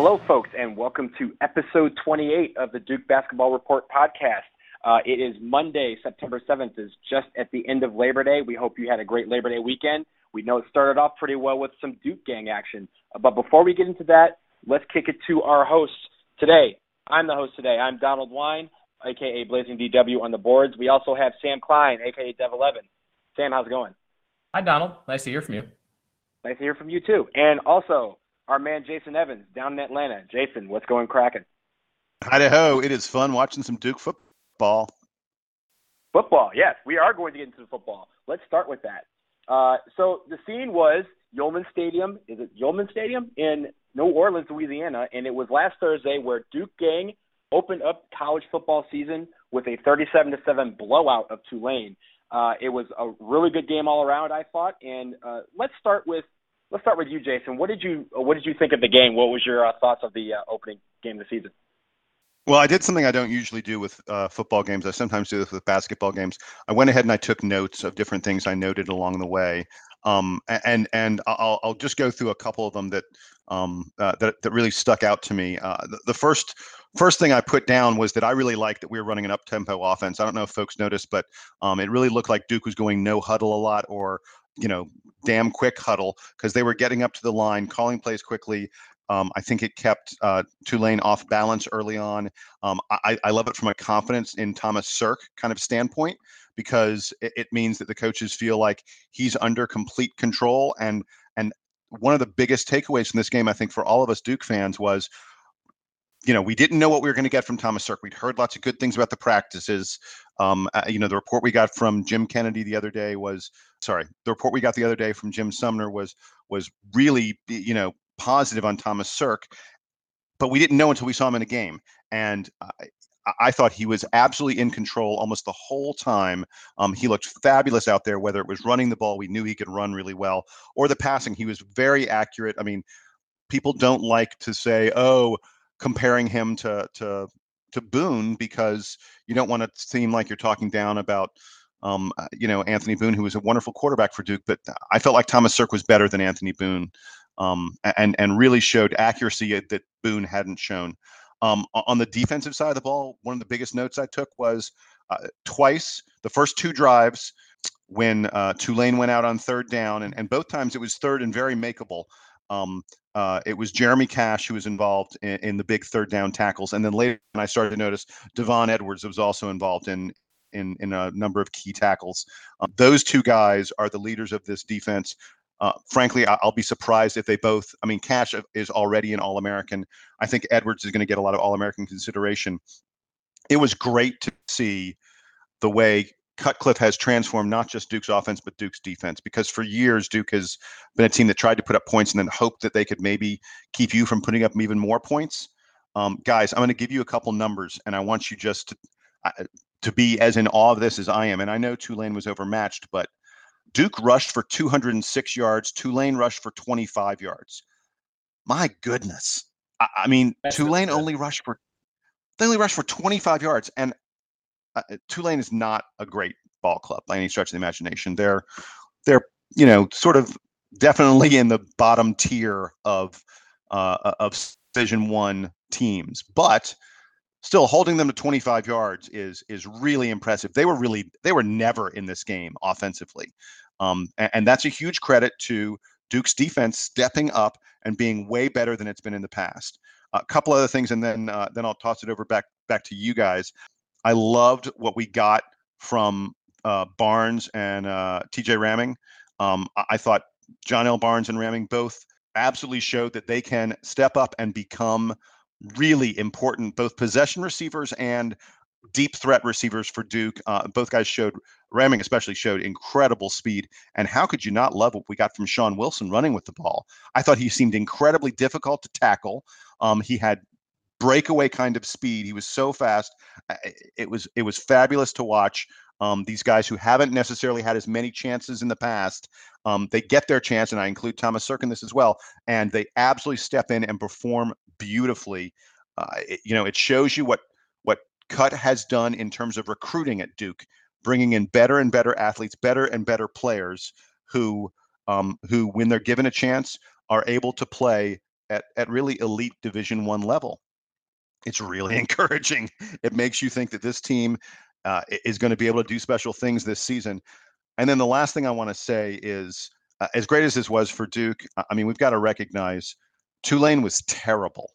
Hello, folks, and welcome to episode 28 of the Duke Basketball Report podcast. Uh, it is Monday, September 7th, is just at the end of Labor Day. We hope you had a great Labor Day weekend. We know it started off pretty well with some Duke gang action. Uh, but before we get into that, let's kick it to our hosts today. I'm the host today. I'm Donald Wine, aka Blazing DW on the boards. We also have Sam Klein, aka Dev11. Sam, how's it going? Hi, Donald. Nice to hear from you. Nice to hear from you too. And also our man Jason Evans down in Atlanta. Jason, what's going cracking? Idaho, it is fun watching some Duke football. Football, yes, we are going to get into the football. Let's start with that. Uh, so the scene was Yulman Stadium. Is it Yulman Stadium in New Orleans, Louisiana? And it was last Thursday where Duke Gang opened up college football season with a 37 to seven blowout of Tulane. Uh, it was a really good game all around, I thought. And uh, let's start with let's start with you, Jason. What did you what did you think of the game? What was your uh, thoughts of the uh, opening game of the season? Well, I did something I don't usually do with uh, football games. I sometimes do this with basketball games. I went ahead and I took notes of different things I noted along the way, um, and and I'll, I'll just go through a couple of them that um, uh, that that really stuck out to me. Uh, the, the, first first thing I put down was that I really liked that we were running an up tempo offense. I don't know if folks noticed, but um, it really looked like Duke was going no huddle a lot or you know damn quick huddle because they were getting up to the line, calling plays quickly. Um, I think it kept uh, Tulane off balance early on. Um, I, I, love it from a confidence in Thomas Sirk kind of standpoint because it, it, means that the coaches feel like he's under complete control. And and one of the biggest takeaways from this game, I think, for all of us Duke fans was you know, we didn't know what we were going to get from Thomas Sirk. We'd heard lots of good things about the practices. Um, uh, you know, the report we got from Jim Kennedy the other day was sorry. The report we got the other day from Jim Sumner was was really you know positive on Thomas Sirk, but we didn't know until we saw him in a game, and. I, I thought he was absolutely in control almost the whole time. Um, he looked fabulous out there, whether it was running the ball, we knew he could run really well, or the passing. He was very accurate. I mean, people don't like to say, oh, comparing him to to to Boone because you don't want to seem like you're talking down about um, uh, you know Anthony Boone, who was a wonderful quarterback for Duke. But I felt like Thomas Sirk was better than Anthony Boone, um, and and really showed accuracy that Boone hadn't shown. Um, on the defensive side of the ball, one of the biggest notes I took was uh, twice the first two drives when uh, Tulane went out on third down, and, and both times it was third and very makeable. Um, uh, it was Jeremy Cash who was involved in, in, the big third down tackles, and then later I started to notice Devon Edwards was also involved in in, in a number of key tackles. Um, those two guys are the leaders of this defense. Uh, frankly, I, will be surprised if they both. I mean, Cash is already an All American. I think Edwards is going to get a lot of All American consideration. It was great to see the way Cutcliffe has transformed not just Duke's offense, but Duke's defense. Because for years, Duke has been a team that tried to put up points and then hoped that they could maybe keep you from putting up even more points. Um, guys, I'm going to give you a couple numbers, and I want you just to uh, to be as in awe of this as I am. And I know Tulane was overmatched, but Duke rushed for 206 yards. Tulane rushed for 25 yards. My goodness. I, I mean, That's Tulane only rushed for they only rushed for 25 yards, and Tulane is not a great ball club by any stretch of the imagination. They're they're you know sort of definitely in the bottom tier of uh, of Division One teams, but still holding them to 25 yards is is really impressive. They were really they were never in this game offensively, um, and, and that's a huge credit to Duke's defense stepping up and being way better than it's been in the past. A couple other things, and then uh, then I'll toss it over back back to you guys. I loved what we got from uh, Barnes and uh, TJ Rahming. Um, I thought Johnell Barnes and Rahming both absolutely showed that they can step up and become really important, both possession receivers and deep threat receivers for Duke. Uh, both guys showed, Rahming especially showed incredible speed. And how could you not love what we got from Shaun Wilson running with the ball? I thought he seemed incredibly difficult to tackle. Um, he had breakaway kind of speed. He was so fast. It was it was fabulous to watch. Um, these guys who haven't necessarily had as many chances in the past, um, they get their chance, and I include Thomas Sirk in this as well, and they absolutely step in and perform beautifully. Uh, it, you know, it shows you what what Cut has done in terms of recruiting at Duke, bringing in better and better athletes, better and better players who um, who, when they're given a chance, are able to play at, at really elite Division One level. It's really encouraging. It makes you think that this team uh, is going to be able to do special things this season. And then the last thing I want to say is, uh, as great as this was for Duke, I mean, we've got to recognize Tulane was terrible,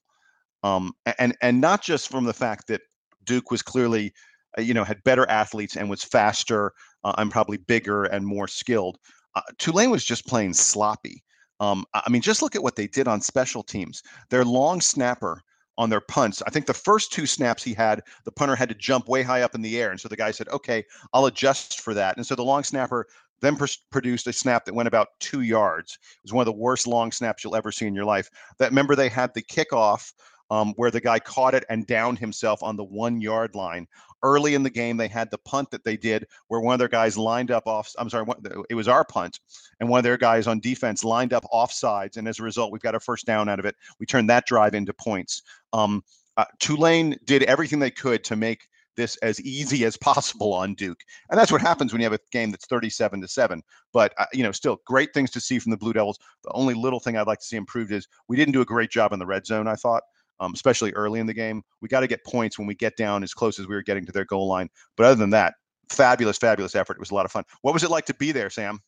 um, and and not just from the fact that Duke was clearly, uh, you know, had better athletes and was faster uh, and probably bigger and more skilled. Uh, Tulane was just playing sloppy. Um, I mean, just look at what they did on special teams. Their long snapper on their punts. I think the first two snaps he had, the punter had to jump way high up in the air. And so the guy said, okay, I'll adjust for that. And so the long snapper then pr- produced a snap that went about two yards. It was one of the worst long snaps you'll ever see in your life. That remember they had the kickoff um, where the guy caught it and downed himself on the one yard line. Early in the game, they had the punt that they did where one of their guys lined up off. I'm sorry, it was our punt, and one of their guys on defense lined up off sides. And as a result, we've got a first down out of it. We turned that drive into points. Um, uh, Tulane did everything they could to make this as easy as possible on Duke. And that's what happens when you have a game that's 37 to 7. But, uh, you know, still great things to see from the Blue Devils. The only little thing I'd like to see improved is we didn't do a great job in the red zone, I thought um, especially early in the game. We got to get points when we get down as close as we were getting to their goal line. But other than that, fabulous, fabulous effort. It was a lot of fun. What was it like to be there, Sam?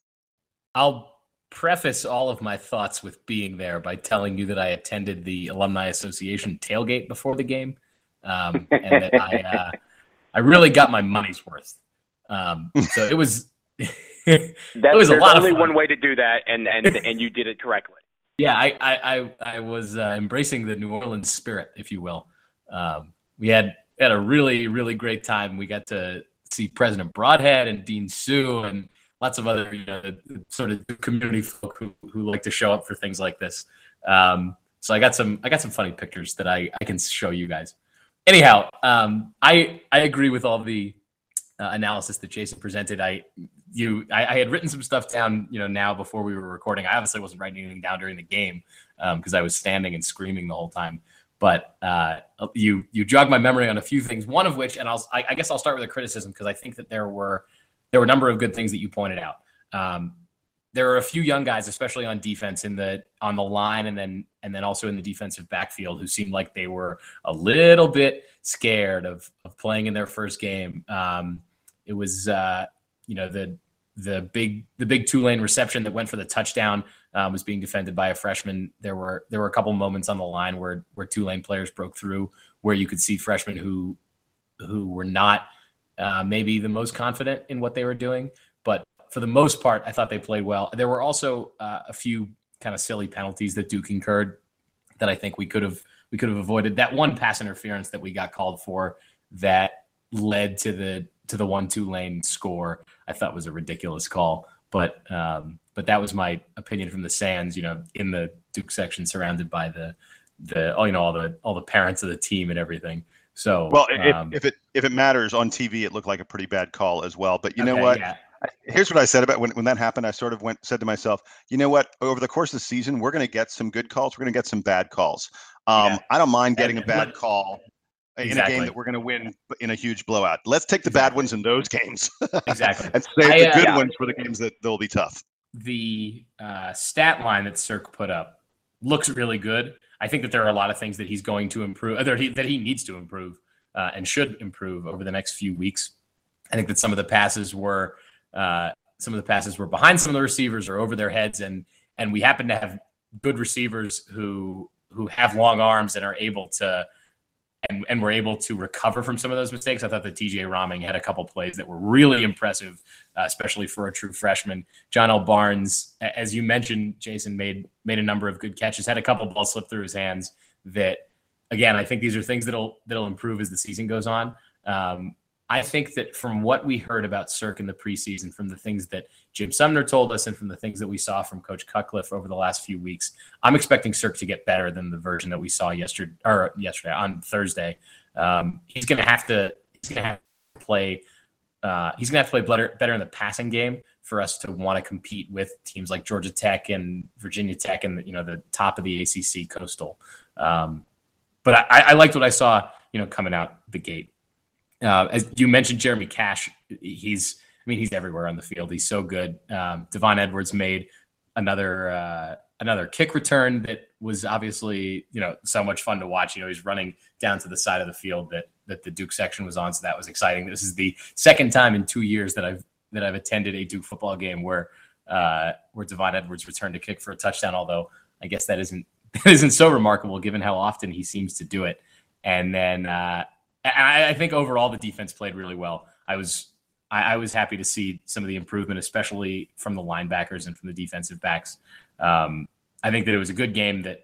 I'll preface all of my thoughts with being there by telling you that I attended the Alumni Association tailgate before the game, um, and that I uh, I really got my money's worth. Um, so it was. it was a lot only of fun. one way to do that, and and and you did it correctly. Yeah, I I I, was uh, embracing the New Orleans spirit, if you will. Um, we had had a really really great time. We got to see President Brodhead and Dean Sue and lots of other you know, sort of community folk who, who like to show up for things like this. Um, so I got some I got some funny pictures that I, I can show you guys. Anyhow, um, I I agree with all the uh, analysis that Jason presented. I you I, I, had written some stuff down, you know, now before we were recording. I obviously wasn't writing anything down during the game because um, I was standing and screaming the whole time. But uh, you you jogged my memory on a few things. One of which, and I'll I, I guess I'll start with a criticism because I think that there were there were a number of good things that you pointed out. Um, there are a few young guys, especially on defense, in the on the line, and then and then also in the defensive backfield, who seemed like they were a little bit scared of of playing in their first game. Um, it was uh, you know the the big the big Tulane reception that went for the touchdown um, was being defended by a freshman. There were there were a couple moments on the line where where Tulane players broke through, where you could see freshmen who who were not uh, maybe the most confident in what they were doing, but for the most part, I thought they played well. There were also uh, a few kind of silly penalties that Duke incurred that I think we could have we could have avoided. That one pass interference that we got called for that led to the to the one Tulane score, I thought was a ridiculous call. But um, but that was my opinion from the stands. You know, in the Duke section, surrounded by the the you know all the all the parents of the team and everything. So well, um, if, if, it if it matters on TV, it looked like a pretty bad call as well. But you okay, know what? Yeah. Here's what I said about when, when that happened. I sort of went said to myself, you know what? Over the course of the season, we're going to get some good calls. We're going to get some bad calls. Um, yeah. I don't mind getting and, a bad call exactly. in a game that we're going to win in a huge blowout. Let's take the exactly. bad ones in those games. exactly. And save I, the good uh, ones for the games that they'll be tough. The uh, stat line that Sirk put up looks really good. I think that there are a lot of things that he's going to improve, that he, that he needs to improve uh, and should improve over the next few weeks. I think that some of the passes were uh, some of the passes were behind some of the receivers or over their heads, and and we happen to have good receivers who who have long arms and are able to and, and were able to recover from some of those mistakes. I thought that TJ Rahming had a couple plays that were really impressive, uh, especially for a true freshman. Johnell Barnes, as you mentioned, Jason made made a number of good catches, had a couple balls slip through his hands that again, I think these are things that'll that'll improve as the season goes on. Um, I think that from what we heard about Sirk in the preseason, from the things that Jim Sumner told us, and from the things that we saw from Coach Cutcliffe over the last few weeks, I'm expecting Sirk to get better than the version that we saw yesterday or yesterday on Thursday. Um, he's going to have to he's going to have to play uh, he's going to have to play better better in the passing game for us to want to compete with teams like Georgia Tech and Virginia Tech and you know the top of the ACC Coastal. Um, but I, I liked what I saw you know coming out the gate. Uh, as you mentioned, Jeremy Cash, he's I mean he's everywhere on the field. He's so good. Um, Devon Edwards made another uh, another kick return that was obviously you know so much fun to watch. You know, he's running down to the side of the field that that the Duke section was on, so that was exciting. This is the second time in two years that I've that I've attended a Duke football game where uh, where Devon Edwards returned a kick for a touchdown. Although I guess that isn't that isn't so remarkable given how often he seems to do it. And then uh, I, I think overall the defense played really well. I was I, I, was happy to see some of the improvement, especially from the linebackers and from the defensive backs. Um, I think that it was a good game that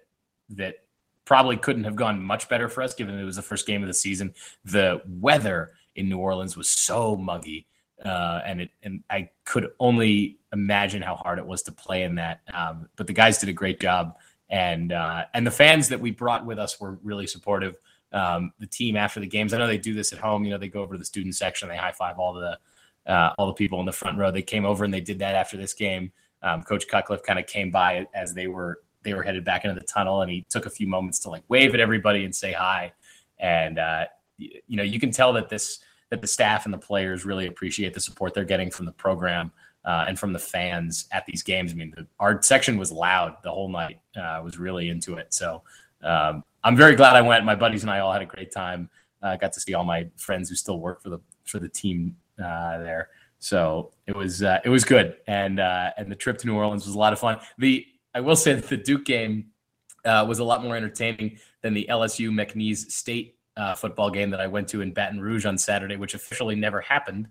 that probably couldn't have gone much better for us, given it was the first game of the season. The weather in New Orleans was so muggy, uh, and it and I could only imagine how hard it was to play in that. Um, but the guys did a great job, and uh, and the fans that we brought with us were really supportive. Um, the team after the games, I know they do this at home. You know, they go over to the student section, they high five all the uh, all the people in the front row. They came over and they did that after this game. Um, Coach Cutcliffe kind of came by as they were they were headed back into the tunnel, and he took a few moments to like wave at everybody and say hi. And uh, you, you know, you can tell that this that the staff and the players really appreciate the support they're getting from the program uh, and from the fans at these games. I mean, the, our section was loud the whole night. Uh, was really into it. So um, I'm very glad I went. My buddies and I all had a great time. Uh, got to see all my friends who still work for the for the team uh, there. So it was uh, it was good, and uh, and the trip to New Orleans was a lot of fun. The I will say that the Duke game uh, was a lot more entertaining than the LSU McNeese State uh, football game that I went to in Baton Rouge on Saturday, which officially never happened.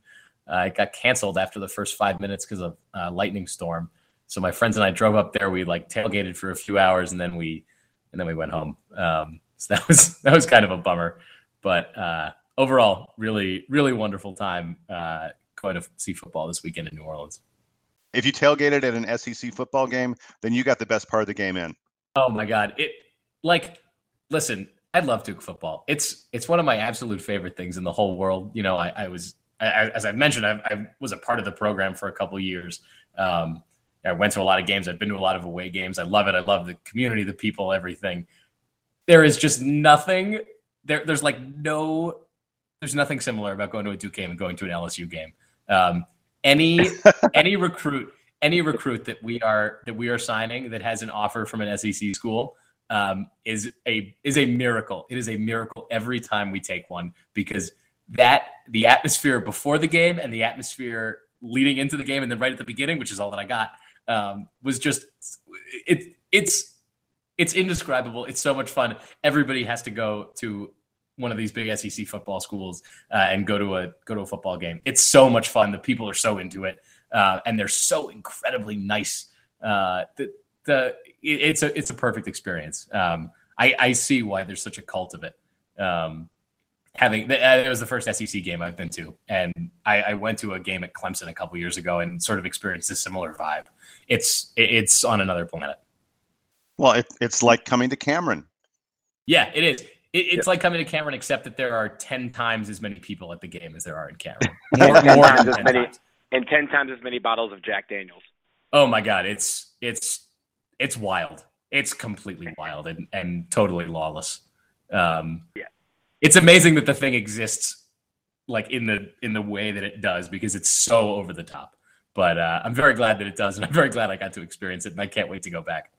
Uh, it got canceled after the first five minutes because of a lightning storm. So my friends and I drove up there. We like tailgated for a few hours, and then we and then we went home. Um, so that was that was kind of a bummer, but overall, really, really wonderful time uh, going to see football this weekend in New Orleans. If you tailgated at an SEC football game, then you got the best part of the game in. Oh my God! It like, listen, I love Duke football. It's it's one of my absolute favorite things in the whole world. You know, I, I was I, as I mentioned, I, I, was a part of the program for a couple years. Um, I went to a lot of games. I've been to a lot of away games. I love it. I love the community, the people, everything. There is just nothing there. There's like no there's nothing similar about going to a Duke game and going to an LSU game. Um, any any recruit any recruit that we are that we are signing that has an offer from an SEC school um, is a is a miracle. It is a miracle every time we take one because that the atmosphere before the game and the atmosphere leading into the game and then right at the beginning, which is all that I got, um, was just it it's it's indescribable. It's so much fun. Everybody has to go to one of these big SEC football schools uh, and go to a go to a football game. It's so much fun. The people are so into it, uh, and they're so incredibly nice. Uh, the the it's a it's a perfect experience. Um, I, I see why there's such a cult of it. Um, having uh, it was the first SEC game I've been to, and I, I went to a game at Clemson a couple years ago and sort of experienced a similar vibe. It's it's on another planet. Well, it, it's like coming to Cameron. Yeah, it is. It, it's yeah. like coming to Cameron, except that there are ten times as many people at the game as there are in Cameron. More, more than as many, times. and ten times as many bottles of Jack Daniels. Oh my God, it's it's it's wild. It's completely wild and, and totally lawless. Um, yeah, it's amazing that the thing exists like in the in the way that it does because it's so over the top. But uh, I'm very glad that it does, and I'm very glad I got to experience it, and I can't wait to go back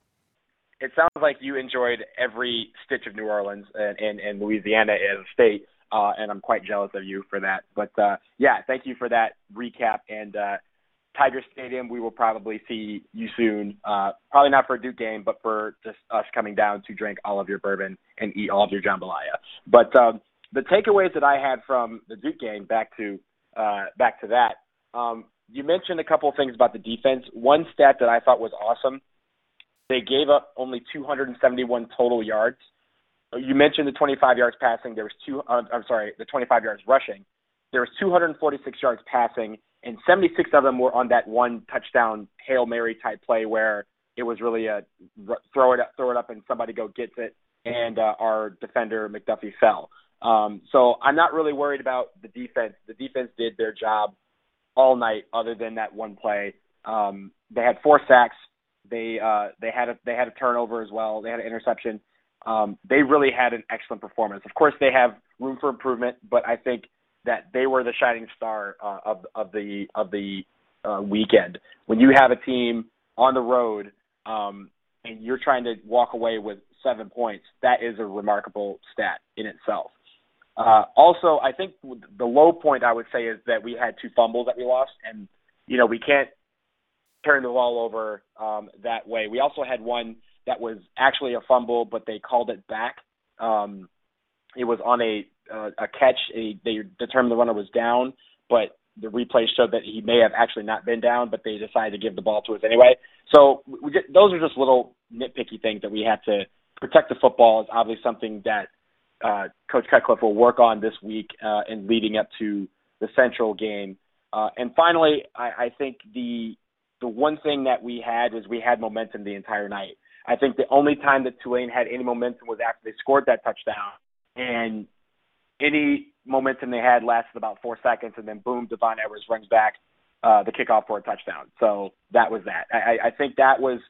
it sounds like you enjoyed every stitch of New Orleans and, and, and Louisiana as a state, uh, and I'm quite jealous of you for that. But uh, yeah, thank you for that recap. And uh, Tiger Stadium, we will probably see you soon. Uh, probably not for a Duke game, but for just us coming down to drink all of your bourbon and eat all of your jambalaya. But um, the takeaways that I had from the Duke game, back to uh, back to that. Um, you mentioned a couple of things about the defense. One stat that I thought was awesome they gave up only 271 total yards. You mentioned the 25 yards passing. There was two. Uh, I'm sorry, the 25 yards rushing. There was 246 yards passing, and 76 of them were on that one touchdown hail mary type play where it was really a throw it up, throw it up, and somebody go gets it, and uh, our defender McDuffie fell. Um, so I'm not really worried about the defense. The defense did their job all night, other than that one play. Um, they had four sacks, they uh, they had a they had a turnover as well. They had an interception. Um, they really had an excellent performance. Of course, they have room for improvement, but I think that they were the shining star uh, of of the of the uh, weekend. When you have a team on the road um, and you're trying to walk away with seven points, that is a remarkable stat in itself. Uh, also, I think the low point I would say is that we had two fumbles that we lost, and you know we can't turn the ball over um, that way. We also had one that was actually a fumble, but they called it back. Um, it was on a uh, a catch. A, they determined the runner was down, but the replay showed that he may have actually not been down, but they decided to give the ball to us anyway. So we get, those are just little nitpicky things that we have to protect the football. Is obviously something that uh, Coach Cutcliffe will work on this week uh, and leading up to the Central game. Uh, and finally, I, I think the the one thing that we had was we had momentum the entire night. I think the only time that Tulane had any momentum was after they scored that touchdown, and any momentum they had lasted about four seconds, and then boom, Devon Edwards runs back uh, the kickoff for a touchdown. So that was that. I, I think that was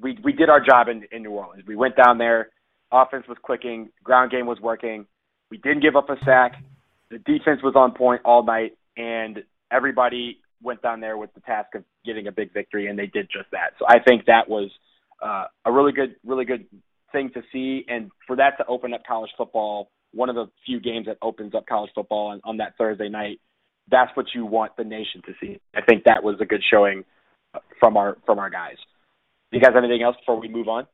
we we did our job in, in New Orleans. We went down there Offense was clicking. Ground game was working. We didn't give up a sack. The defense was on point all night, and everybody went down there with the task of getting a big victory, and they did just that. So I think that was uh, a really good, really good thing to see, and for that to open up college football, one of the few games that opens up college football on, on that Thursday night. That's what you want the nation to see. I think that was a good showing from our from our guys. Do you guys have anything else before we move on?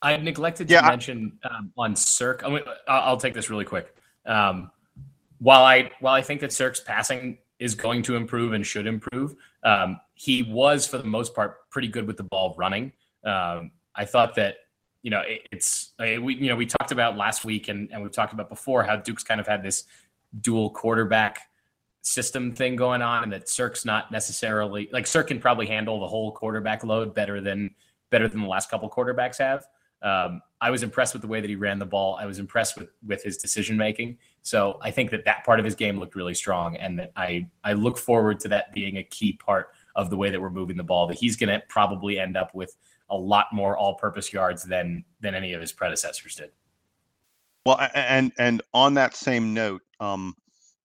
I neglected to yeah, mention um, on Sirk. I mean, I'll take this really quick. Um, while I while I think that Sirk's passing is going to improve and should improve, um, he was for the most part pretty good with the ball running. Um, I thought that you know it, it's we you know we talked about last week and and we've talked about before how Duke's kind of had this dual quarterback system thing going on, and that Sirk's not necessarily like Sirk can probably handle the whole quarterback load better than better than the last couple quarterbacks have. Um, I was impressed with the way that he ran the ball. I was impressed with with his decision making. So I think that that part of his game looked really strong, and that I I look forward to that being a key part of the way that we're moving the ball. That he's going to probably end up with a lot more all-purpose yards than than any of his predecessors did. Well, and and on that same note, um,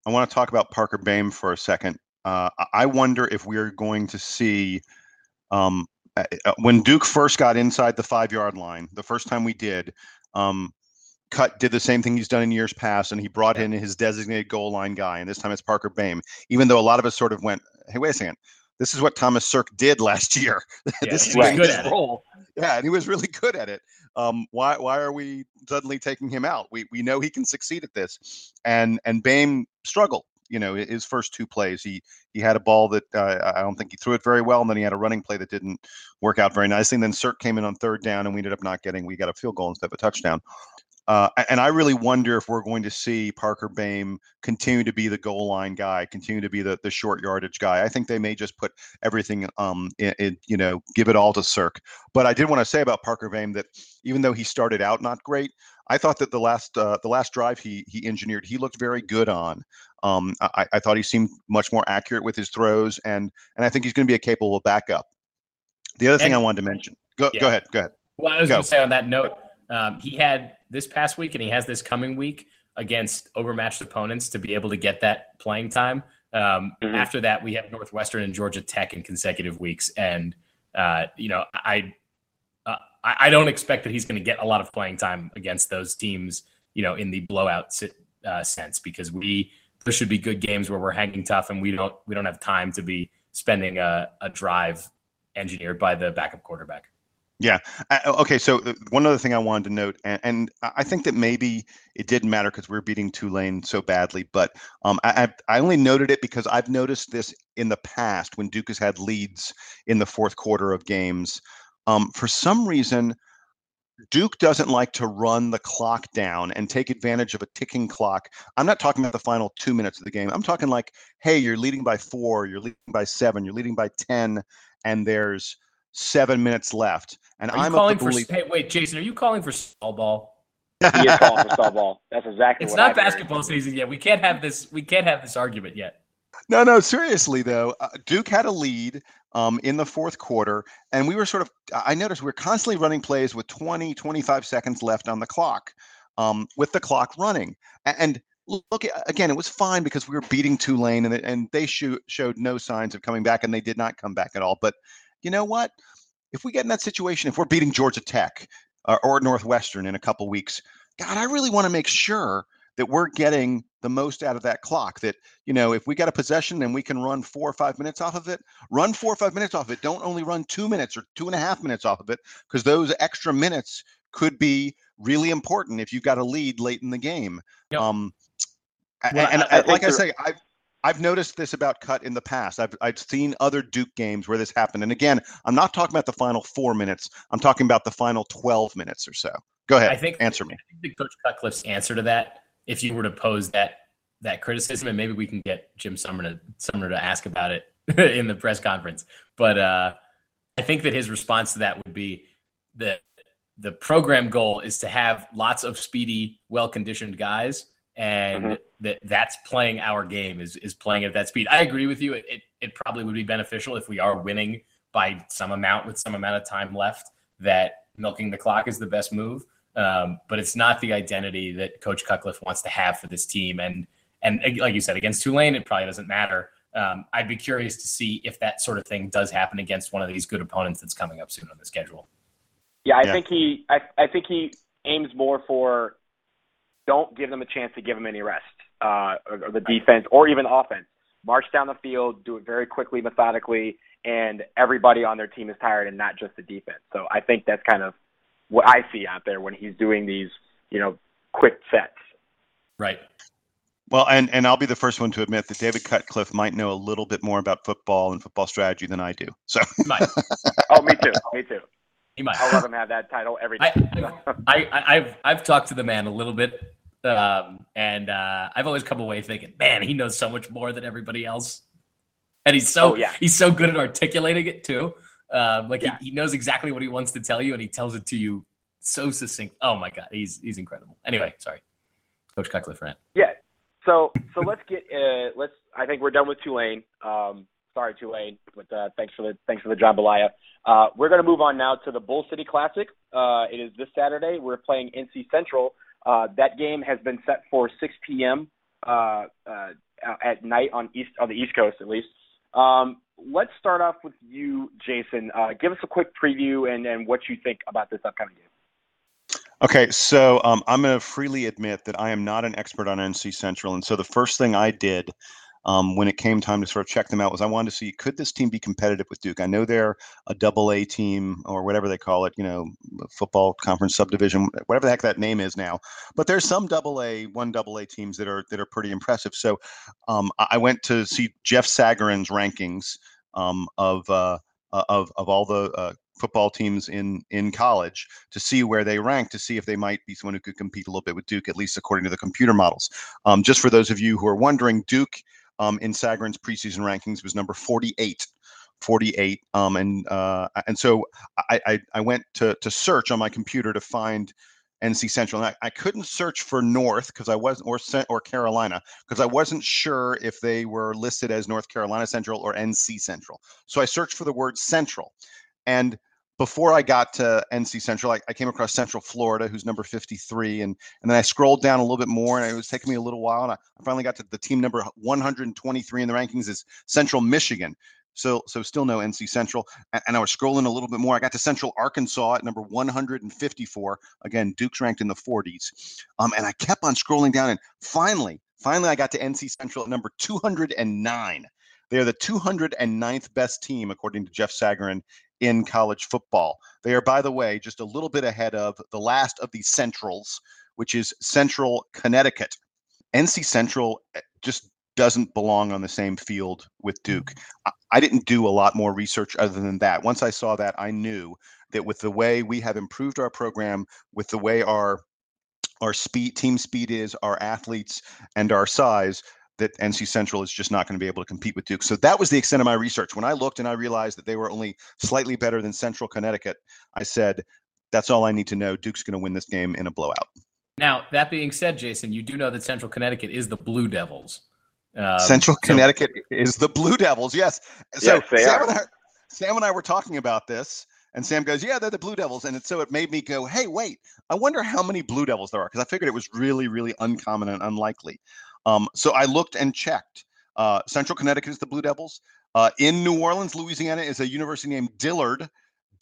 I want to talk about Parker Boehm for a second. Uh, I wonder if we're going to see um, when Duke first got inside the five yard line, the first time we did, um, Cut did the same thing he's done in years past, and he brought in his designated goal line guy, and this time it's Parker Boehm. Even though a lot of us sort of went, "Hey, wait a second, this is what Thomas Sirk did last year. Yeah, this is right. good at role. Yeah, and he was really good at it. Um, why why are we suddenly taking him out? We we know he can succeed at this, and and Boehm struggled you know his first two plays. He he had a ball that uh, I don't think he threw it very well, and then he had a running play that didn't work out very nicely. And then Sirk came in on third down, and we ended up not getting. We got a field goal instead of a touchdown. Uh, and I really wonder if we're going to see Parker Boehm continue to be the goal line guy, continue to be the, the short yardage guy. I think they may just put everything, um, in, in, you know, give it all to Sirk. But I did want to say about Parker Boehm that even though he started out not great, I thought that the last uh, the last drive he he engineered, he looked very good on. Um, I, I thought he seemed much more accurate with his throws, and and I think he's going to be a capable backup. The other thing I wanted to mention. Go yeah. go ahead. Go ahead. Well, I was going to say on that note, um, he had this past week, and he has this coming week against overmatched opponents to be able to get that playing time. Um, mm-hmm. After that, we have Northwestern and Georgia Tech in consecutive weeks, and uh, you know, I, uh, I don't expect that he's going to get a lot of playing time against those teams. You know, in the blowout uh, sense, because we there should be good games where we're hanging tough and we don't we don't have time to be spending a, a drive engineered by the backup quarterback. Yeah. Okay. So uh, one other thing I wanted to note, and, and I think that maybe it didn't matter because we are beating Tulane so badly, but um, I, I only noted it because I've noticed this in the past when Duke has had leads in the fourth quarter of games. Um, for some reason, Duke doesn't like to run the clock down and take advantage of a ticking clock. I'm not talking about the final two minutes of the game. I'm talking like, hey, you're leading by four, you're leading by seven, you're leading by 10, and there's seven minutes left. And I'm calling for. Hey, wait, Jason, are you calling for stall ball? he is calling for stall ball. That's exactly. It's not basketball season yet. We can't have this. We can't have this argument yet. No, no, seriously though, uh, Duke had a lead um, in the fourth quarter. And we were sort of, I noticed we were constantly running plays with 20, 25 seconds left on the clock, um, with the clock running. And look, again, it was fine because we were beating Tulane and, and they shoot, showed no signs of coming back and they did not come back at all. But you know what? If we get in that situation, if we're beating Georgia Tech or, or Northwestern in a couple weeks, God, I really want to make sure that we're getting the most out of that clock. That, you know, if we got a possession and we can run four or five minutes off of it, run four or five minutes off of it. Don't only run two minutes or two and a half minutes off of it, because those extra minutes could be really important if you've got a lead late in the game. Yep. Um, well, and, I, I like I say, I've I've noticed this about cut in the past. I've I've seen other Duke games where this happened. And again, I'm not talking about the final four minutes. I'm talking about the final 12 minutes or so. Go ahead. I think answer me. I think Coach Cutcliffe's answer to that if you were to pose that that criticism, and maybe we can get Jim Sumner to Sumner to ask about it in the press conference. But uh, I think that his response to that would be that the program goal is to have lots of speedy, well conditioned guys, and mm-hmm. That that's playing our game is is playing at that speed. I agree with you. It, it it probably would be beneficial if we are winning by some amount with some amount of time left. That milking the clock is the best move. Um, but it's not the identity that Coach Cutcliffe wants to have for this team. And and like you said, against Tulane, it probably doesn't matter. Um, I'd be curious to see if that sort of thing does happen against one of these good opponents that's coming up soon on the schedule. Yeah, I yeah. think he I, I think he aims more for don't give them a chance to give them any rest, uh, or, or the defense, or even offense. March down the field, do it very quickly, methodically, and everybody on their team is tired, and not just the defense. So I think that's kind of what I see out there when he's doing these, you know, quick sets. Right. Well, and and I'll be the first one to admit that David Cutcliffe might know a little bit more about football and football strategy than I do. So. Might. oh, me too. Me too. He might. I'll let him have that title every every day. I, I, have I've talked to the man a little bit, um, and uh, I've always come away thinking, man, he knows so much more than everybody else, and he's so oh, yeah. he's so good at articulating it too. Um, like yeah. he, he knows exactly what he wants to tell you, and he tells it to you so succinct. Oh my god, he's he's incredible. Anyway, sorry, Coach Cutcliffe rant. Yeah. So so let's get uh, let's. I think we're done with Tulane. Um, sorry Tulane, but uh, thanks for the thanks for the jambalaya. Uh, we're going to move on now to the Bull City Classic. Uh, it is this Saturday. We're playing NC Central. Uh, that game has been set for 6 p.m. Uh, uh, at night on east on the East Coast at least. Um, let's start off with you, Jason. Uh, give us a quick preview and, and what you think about this upcoming game. Okay, so um, I'm going to freely admit that I am not an expert on NC Central, and so the first thing I did um, when it came time to sort of check them out was I wanted to see could this team be competitive with Duke. I know they're a double A team or whatever they call it, you know, football conference subdivision, whatever the heck that name is now. But there's some double A, one double A teams that are that are pretty impressive. So um, I went to see Jeff Sagarin's rankings um, of. Uh, of of all the uh, football teams in in college to see where they rank to see if they might be someone who could compete a little bit with Duke, at least according to the computer models. Um, just for those of you who are wondering, Duke um, in Sagarin's preseason rankings was number 48. 48 um, and uh, and so I, I, I went to to search on my computer to find NC Central. And I, I couldn't search for North because I wasn't or or Carolina because I wasn't sure if they were listed as North Carolina Central or NC Central. So I searched for the word Central, and before I got to NC Central, I, I, came across Central Florida, who's number 53, and and then I scrolled down a little bit more, and it was taking me a little while, and I, I finally got to the team number 123 in the rankings is Central Michigan. So so still no NC Central, and, and I was scrolling a little bit more. I got to Central Arkansas at number 154. Again, Duke's ranked in the 40s, um, and I kept on scrolling down, and finally, finally, I got to NC Central at number 209. They are the 209th best team, according to Jeff Sagarin, in college football. They are, by the way, just a little bit ahead of the last of the Centrals, which is Central Connecticut. NC Central eh, just doesn't belong on the same field with Duke. Mm. I didn't do a lot more research other than that. Once I saw that, I knew that with the way we have improved our program, with the way our our speed team speed is, our athletes and our size, that NC Central is just not going to be able to compete with Duke. So that was the extent of my research. When I looked and I realized that they were only slightly better than Central Connecticut, I said, that's all I need to know. Duke's going to win this game in a blowout. Now, that being said, Jason, you do know that Central Connecticut is the Blue Devils. Um, Central so- Connecticut is the Blue Devils, yes. So yes, Sam, and I, Sam and I were talking about this. And Sam goes, Yeah, they're the Blue Devils. And so it made me go, Hey, wait, I wonder how many Blue Devils there are. Because I figured it was really, really uncommon and unlikely. Um, so I looked and checked. Uh, Central Connecticut is the Blue Devils. Uh, in New Orleans, Louisiana, is a university named Dillard.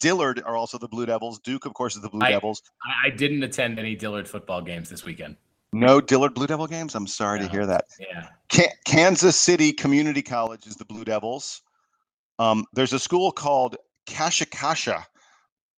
Dillard are also the Blue Devils. Duke, of course, is the Blue I- Devils. I, didn't attend any Dillard football games this weekend. No Dillard Blue Devil games. I'm sorry to hear that. Yeah. Ka- Kansas City Community College is the Blue Devils. Um, there's a school called Kashikasha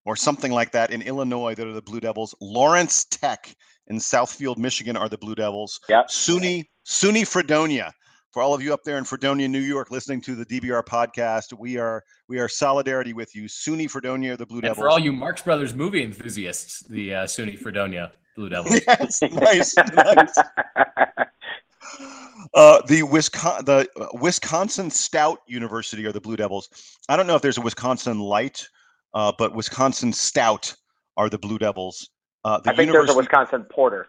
or something like that in Illinois that are the Blue Devils. Lawrence Tech in Southfield, Michigan are the Blue Devils. Yep. SUNY SUNY Fredonia. For all of you up there in Fredonia, New York, listening to the DBR podcast, we are we are solidarity with you. SUNY Fredonia, the Blue And Devils. for all you Marx Brothers movie enthusiasts, the uh, SUNY Fredonia Blue Devils. yes, nice, nice. Uh, the Wisconsin, the uh, Wisconsin Stout University are the Blue Devils. I don't know if there's a Wisconsin Light, uh, but Wisconsin Stout are the Blue Devils. Uh, the I think there's a Wisconsin Porter.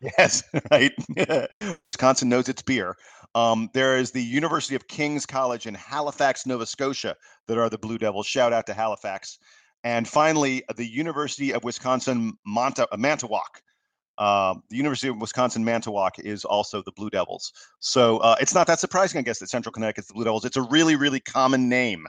Yes, right. Wisconsin knows its beer. Um, there is the University of King's College in Halifax, Nova Scotia, that are the Blue Devils. Shout out to Halifax. And finally, the University of Wisconsin Monta- Manitowoc. Uh, the University of Wisconsin Manitowoc is also the Blue Devils. So uh, it's not that surprising, I guess, that Central Connecticut's the Blue Devils. It's a really, really common name.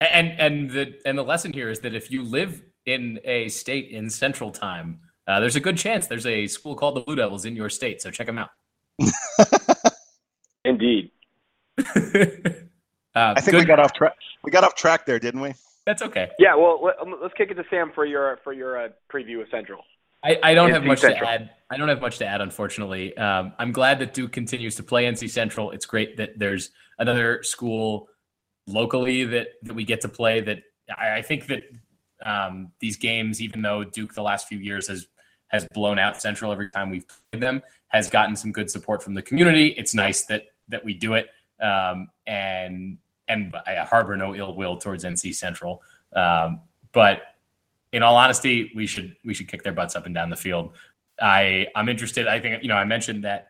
And and the and the lesson here is that if you live in a state in Central Time, uh, there's a good chance there's a school called the Blue Devils in your state. So check them out. Indeed. uh, I think we got off track. We got off track there, didn't we? That's okay. Yeah. Well, let, us kick it to Sam for your for your uh, preview of Central. I, I don't have much Central. to add. I don't have much to add, unfortunately. Um, I'm glad that Duke continues to play NC Central. It's great that there's another school locally that, that we get to play. That I, I think that um, these games, even though Duke the last few years has has blown out Central every time we've played them, has gotten some good support from the community. It's nice that that we do it, um, and and I harbor no ill will towards NC Central, um, but in all honesty, we should we should kick their butts up and down the field. I I'm interested. I think you know I mentioned that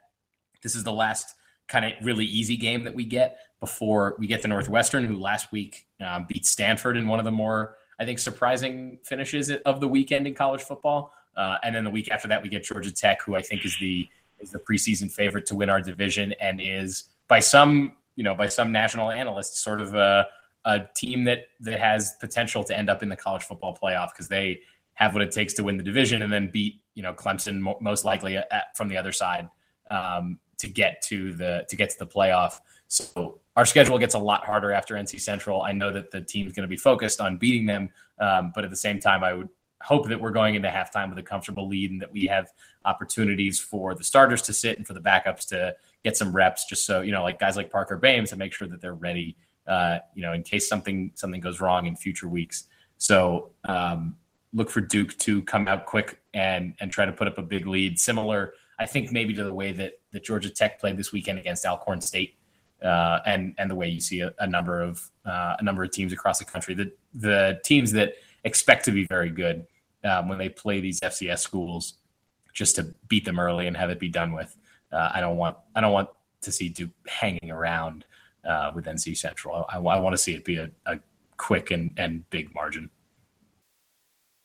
this is the last kind of really easy game that we get before we get to Northwestern, who last week um, beat Stanford in one of the more I think surprising finishes of the weekend in college football. Uh, and then the week after that, we get Georgia Tech, who I think is the is the preseason favorite to win our division, and is by some you know by some national analysts sort of a a team that that has potential to end up in the college football playoff because they have what it takes to win the division and then beat you know Clemson mo- most likely at, from the other side um, to get to the to get to the playoff. So our schedule gets a lot harder after NC Central. I know that the team's going to be focused on beating them, um, but at the same time, I would hope that we're going into halftime with a comfortable lead and that we have opportunities for the starters to sit and for the backups to get some reps, just so you know, like guys like Parker Boehm to make sure that they're ready uh, you know, in case something something goes wrong in future weeks. So um, look for Duke to come out quick and and try to put up a big lead, similar, I think, maybe to the way that that Georgia Tech played this weekend against Alcorn State, uh, and and the way you see a, a number of uh, a number of teams across the country. The the teams that expect to be very good um, when they play these FCS schools, just to beat them early and have it be done with. Uh, I don't want I don't want to see Duke hanging around uh, with NC Central. I, I want to see it be a, a quick and, and big margin.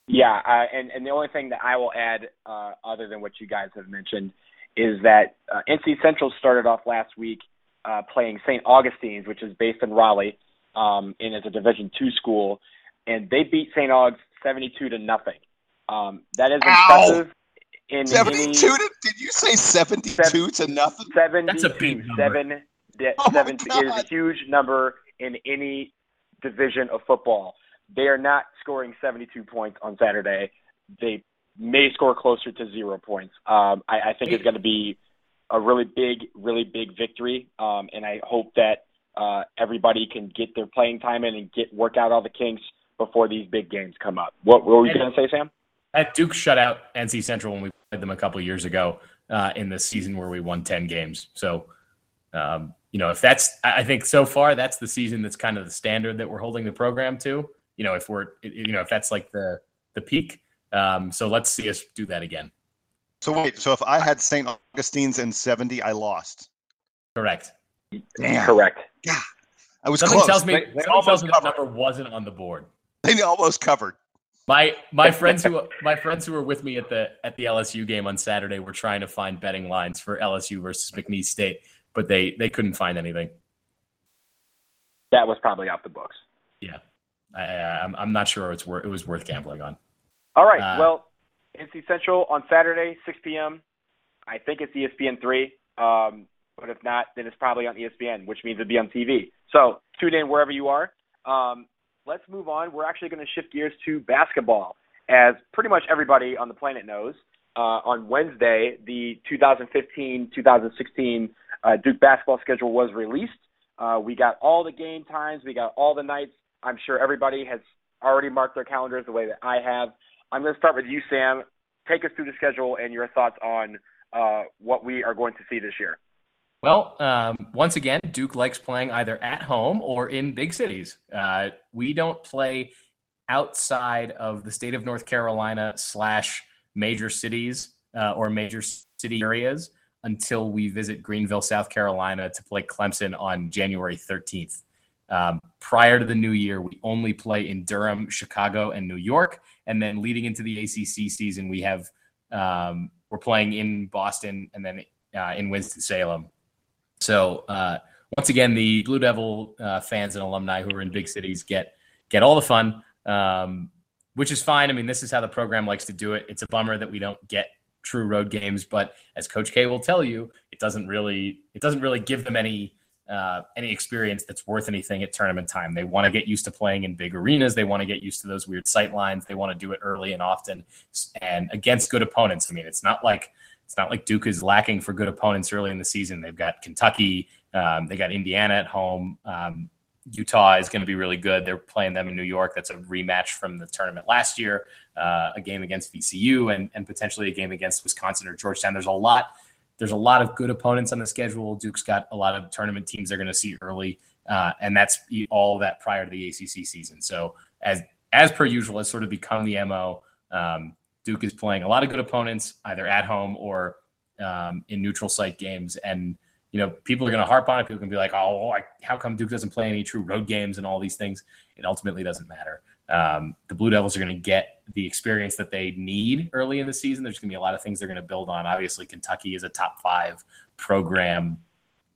Yeah, uh, and and the only thing that I will add, uh, other than what you guys have mentioned, is that uh, NC Central started off last week uh, playing St. Augustine's, which is based in Raleigh, um, and is a Division two school, and they beat St. Aug's seventy-two to nothing. Um, that is Ow! impressive. In Seventy-two. any To, did you say seventy-two to nothing? seventy That's a big to number. seven. de- Oh my is a huge number in any division of football. They are not scoring 72 points on Saturday. They may score closer to zero points. Um, I, I think it's going to be a really big, really big victory, um, and I hope that uh, everybody can get their playing time in and get work out all the kinks before these big games come up. What, what were you going to say, Sam? At Duke shut out NC Central when we played them a couple years ago uh, in the season where we won 10 games. So, um, you know, if that's, I I think so far that's the season that's kind of the standard that we're holding the program to. You know, if we're, you know, if that's like the the peak. Um, so let's see us do that again. So wait. So if I had St. Augustine's in seventy, I lost. Correct. Damn. Correct. Yeah. I was Something close. tells me, They- they something tells almost me that covered. number wasn't on the board. They almost covered. My my friends who my friends who were with me at the at the LSU game on Saturday were trying to find betting lines for LSU versus McNeese State, but they they couldn't find anything. That was probably off the books. Yeah. I, I'm, I'm not sure it's worth it was worth gambling on. All right. Uh, well, NC Central on Saturday, 6 p.m. I think it's ESPN three. Um, but if not, then it's probably on ESPN, which means it'll be on TV. So tune in wherever you are. Um, let's move on. We're actually going to shift gears to basketball, as pretty much everybody on the planet knows. Uh, on Wednesday, the 2015-2016 uh, Duke basketball schedule was released. Uh, we got all the game times, we got all the nights. I'm sure everybody has already marked their calendars the way that I have. I'm going to start with you, Sam. Take us through the schedule and your thoughts on uh, what we are going to see this year. Well, um, once again, Duke likes playing either at home or in big cities. Uh, we don't play outside of the state of North Carolina slash major cities uh, or major city areas until we visit Greenville, South Carolina to play Clemson on January 13th. Um, prior to the new year, we only play in Durham, Chicago, and New York. And then leading into the ACC season, we have um, we're playing in Boston and then uh, in Winston Salem. So uh, once again, the Blue Devil uh, fans and alumni who are in big cities get get all the fun, um, which is fine. I mean, this is how the program likes to do it. It's a bummer that we don't get true road games, but as Coach K will tell you, it doesn't really it doesn't really give them any uh, any experience that's worth anything at tournament time. They want to get used to playing in big arenas. They want to get used to those weird sight lines. They want to do it early and often and against good opponents. I mean, it's not like it's not like Duke is lacking for good opponents early in the season. They've got Kentucky, um, they got Indiana at home. Um, Utah is going to be really good. They're playing them in New York. That's a rematch from the tournament last year, uh, a game against VCU, and and potentially a game against Wisconsin or Georgetown. There's a lot. There's a lot of good opponents on the schedule. Duke's got a lot of tournament teams they're going to see early, uh, and that's all that prior to the ACC season. So as as per usual, has sort of become the mo. Um, Duke is playing a lot of good opponents, either at home or um, in neutral site games. And, you know, people are going to harp on it. People can be like, oh, I, how come Duke doesn't play any true road games and all these things? It ultimately doesn't matter. Um, the Blue Devils are going to get the experience that they need early in the season. There's going to be a lot of things they're going to build on. Obviously, Kentucky is a top five program,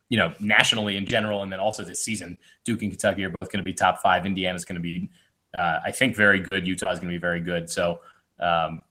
you know, nationally in general, and then also this season, Duke and Kentucky are both going to be top five. Indiana's going to be, uh, I think, very good. Utah is going to be very good. So um,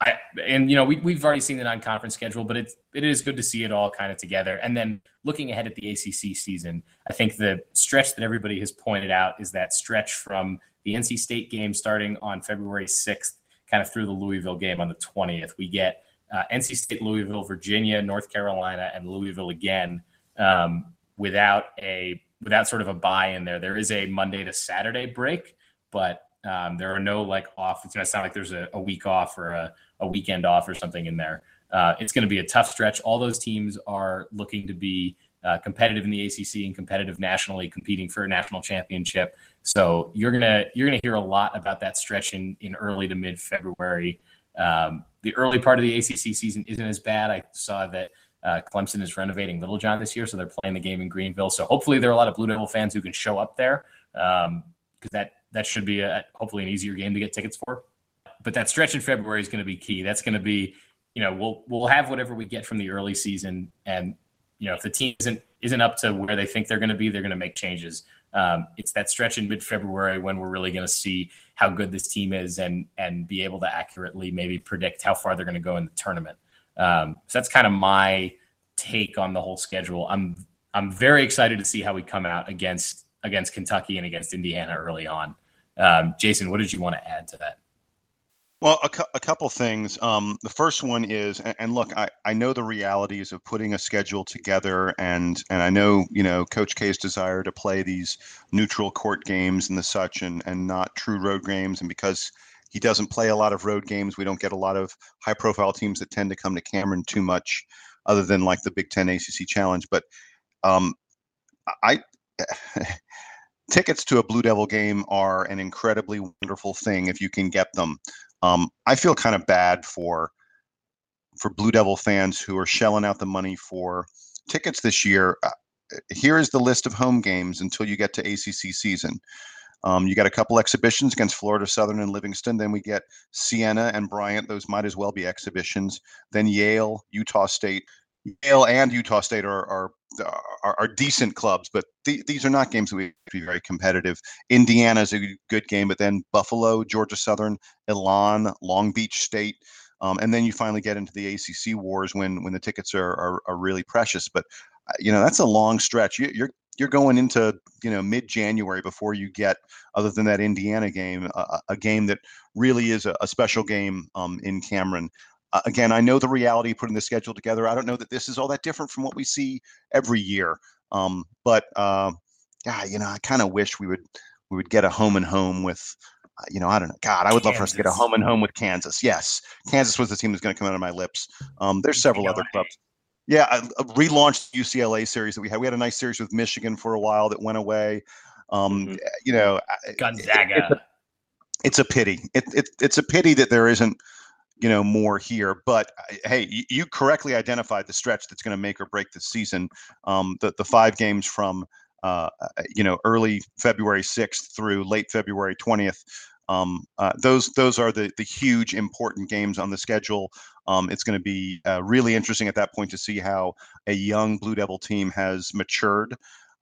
I, and you know we we've already seen the non-conference schedule, but it's it is good to see it all kind of together. And then looking ahead at the ACC season, I think the stretch that everybody has pointed out is that stretch from the NC State game starting on February 6th, kind of through the Louisville game on the 20th. We get uh, NC State, Louisville, Virginia, North Carolina, and Louisville again um, without a without sort of a bye in there. There is a Monday to Saturday break, but um, there are no like off. It's going to sound like there's a, a week off or a a weekend off or something in there. Uh, it's going to be a tough stretch. All those teams are looking to be uh, competitive in the ACC and competitive nationally, competing for a national championship. So you're gonna you're gonna hear a lot about that stretch in in early to mid February. Um, the early part of the ACC season isn't as bad. I saw that uh, Clemson is renovating Littlejohn this year, so they're playing the game in Greenville. So hopefully there are a lot of Blue Devil fans who can show up there because um, that that should be a, hopefully an easier game to get tickets for but that stretch in February is going to be key. That's going to be, you know, we'll we'll have whatever we get from the early season, and you know, if the team isn't isn't up to where they think they're going to be, they're going to make changes. Um, it's that stretch in mid February when we're really going to see how good this team is and and be able to accurately maybe predict how far they're going to go in the tournament. Um, so that's kind of my take on the whole schedule. I'm I'm very excited to see how we come out against against Kentucky and against Indiana early on. Um, Jason, what did you want to add to that? Well, a, cu- a couple things. Um, the first one is, and, and look, I, I know the realities of putting a schedule together, and and I know you know Coach K's desire to play these neutral court games and the such, and and not true road games, and because he doesn't play a lot of road games, we don't get a lot of high profile teams that tend to come to Cameron too much, other than like the Big Ten ACC Challenge. But um, I. tickets to a Blue Devil game are an incredibly wonderful thing if you can get them. Um, I feel kind of bad for for Blue Devil fans who are shelling out the money for tickets this year. Uh, here is the list of home games until you get to ACC season. Um, you got a couple exhibitions against Florida Southern and Livingstone. Then we get Siena and Bryant. Those might as well be exhibitions. Then Yale, Utah State, Yale and Utah State are are are, are decent clubs, but th- these are not games that we be very competitive. Indiana is a good game, but then Buffalo, Georgia Southern, Elon, Long Beach State. Um, and then you finally get into the ACC wars when when the tickets are are, are really precious. But uh, you know that's a long stretch. You, you're you're going into you know mid January before you get, other than that Indiana game, a, a game that really is a, a special game um, in Cameron. Uh, again, I know the reality of putting the schedule together. I don't know that this is all that different from what we see every year. Um, but uh, yeah, you know, I kind of wish we would we would get a home and home with uh, you know, I don't know. God, I would love for us to get a home and home with Kansas. Yes, Kansas was the team that's going to come out of my lips. Um, there's several other clubs. Yeah, I, I relaunched UCLA series that we had. We had a nice series with Michigan for a while that went away. Um, mm-hmm. You know, Gonzaga. It, it's, a, it's, a, pity. It, it, it's a pity that there isn't, you know, more here. But uh, hey, you, correctly identified the stretch that's going to make or break the season. Um, the the five games from uh, uh, you know early February 6th through late February 20th. Um, uh, those those are the the huge important games on the schedule. Um, it's going to be uh, really interesting at that point to see how a young Blue Devil team has matured.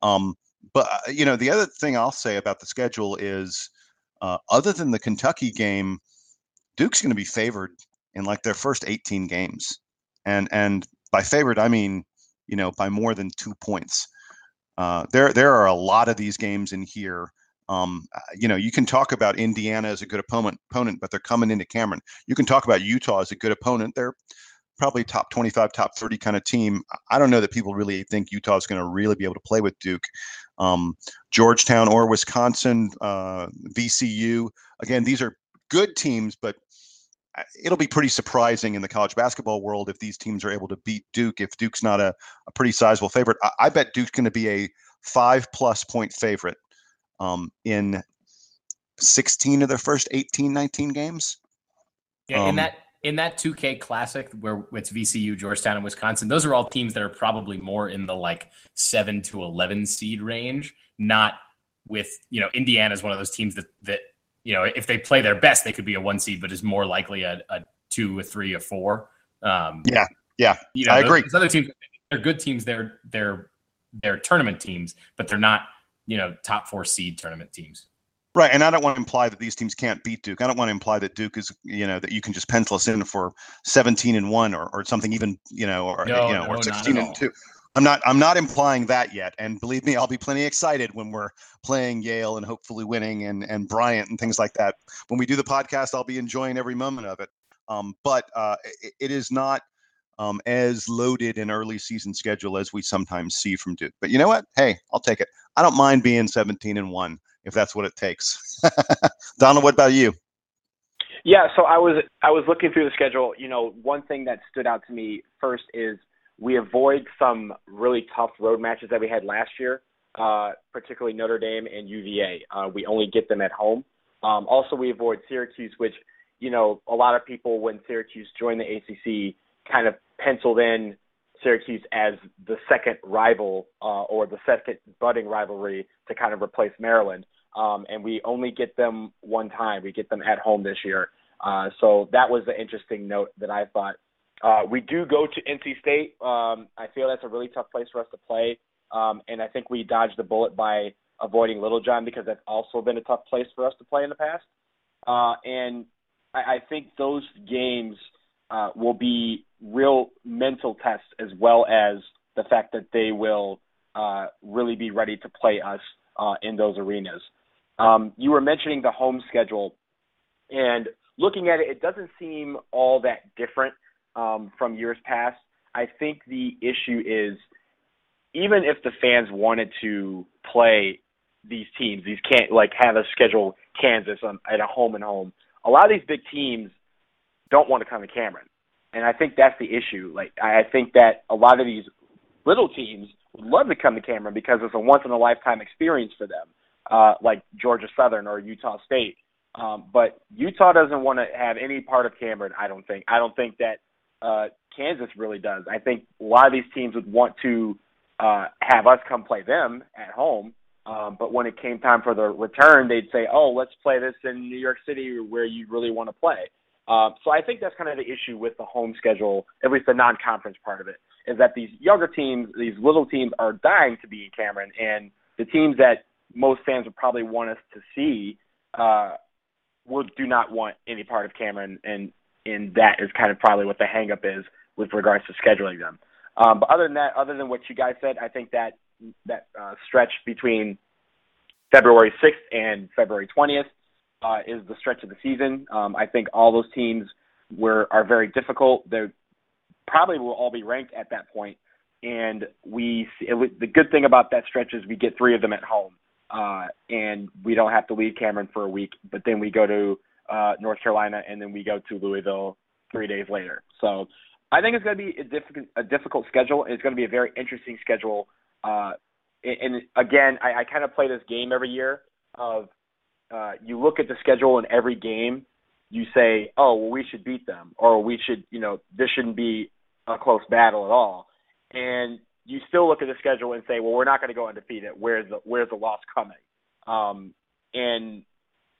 Um, but uh, you know, the other thing I'll say about the schedule is, uh, other than the Kentucky game, Duke's going to be favored in like their first 18 games, and and by favored I mean you know by more than two points. Uh, there there are a lot of these games in here um, uh, you know, you can talk about Indiana as a good opponent, opponent, but they're coming into Cameron. You can talk about Utah as a good opponent. They're probably top 25, top 30 kind of team. I don't know that people really think Utah is going to really be able to play with Duke. Um, Georgetown or Wisconsin, uh, VCU. Again, these are good teams, but it'll be pretty surprising in the college basketball world if these teams are able to beat Duke. If Duke's not a, a pretty sizable favorite, I, I bet Duke's going to be a five plus point favorite um, in 16 of their first 18, 19 games. Yeah, um, in that in that 2K Classic where it's VCU, Georgetown, and Wisconsin, those are all teams that are probably more in the like seven to 11 seed range. Not with you know Indiana is one of those teams that that you know if they play their best, they could be a one seed, but is more likely a, a two, a three, a four. Um, yeah, yeah, you know, I agree. Those other teams, they're good teams. They're they're they're tournament teams, but they're not you know top four seed tournament teams. Right, and I don't want to imply that these teams can't beat Duke. I don't want to imply that Duke is, you know, that you can just pencil us in for 17 and one or, or something even, you know, or no, you know, no, or 16 and two. I'm not I'm not implying that yet. And believe me, I'll be plenty excited when we're playing Yale and hopefully winning and and Bryant and things like that. When we do the podcast, I'll be enjoying every moment of it. Um, but uh, it, it is not um, as loaded an early season schedule as we sometimes see from Duke. But you know what? Hey, I'll take it. I don't mind being 17 and one if that's what it takes. Donald, what about you? Yeah, so I was I was looking through the schedule. You know, one thing that stood out to me first is we avoid some really tough road matches that we had last year, uh, particularly Notre Dame and UVA. Uh, we only get them at home. Um, also, we avoid Syracuse, which you know a lot of people when Syracuse joined the ACC kind of penciled in Syracuse as the second rival uh, or the second budding rivalry to kind of replace Maryland. Um, and we only get them one time. We get them at home this year. Uh, so that was the interesting note that I thought. Uh, we do go to NC State. Um, I feel that's a really tough place for us to play. Um, and I think we dodged the bullet by avoiding Littlejohn because that's also been a tough place for us to play in the past. Uh, and I, I think those games – uh, will be real mental tests as well as the fact that they will uh, really be ready to play us uh, in those arenas. Um, you were mentioning the home schedule, and looking at it, it doesn't seem all that different um, from years past. I think the issue is even if the fans wanted to play these teams, these can't like have a schedule Kansas on, at a home and home. A lot of these big teams don't want to come to Cameron. And I think that's the issue. Like I think that a lot of these little teams would love to come to Cameron because it's a once in a lifetime experience for them, uh, like Georgia Southern or Utah State. Um, but Utah doesn't want to have any part of Cameron. I don't think. I don't think that uh, Kansas really does. I think a lot of these teams would want to uh, have us come play them at home. Um, but when it came time for the return, they'd say, "Oh, let's play this in New York City, where you really want to play." Uh, so I think that's kind of the issue with the home schedule, at least the non-conference part of it, is that these younger teams, these little teams, are dying to be in Cameron, and the teams that most fans would probably want us to see uh, would do not want any part of Cameron, and and that is kind of probably what the hangup is with regards to scheduling them. Um, but other than that, other than what you guys said, I think that that uh, stretch between February 6th and February 20th uh, is the stretch of the season. Um, I think all those teams were are very difficult. They probably will all be ranked at that point. point, and we it, the good thing about that stretch is we get three of them at home, uh, and we don't have to leave Cameron for a week. But then we go to uh, North Carolina, and then we go to Louisville three days later. So I think it's going to be a difficult a difficult schedule. It's going to be a very interesting schedule. Uh, and again, I, I kind of play this game every year of uh, you look at the schedule in every game, you say, oh, well, we should beat them, or we should, you know, this shouldn't be a close battle at all. And you still look at the schedule and say, well, we're not going to go undefeated. Where's the where's the loss coming? Um, and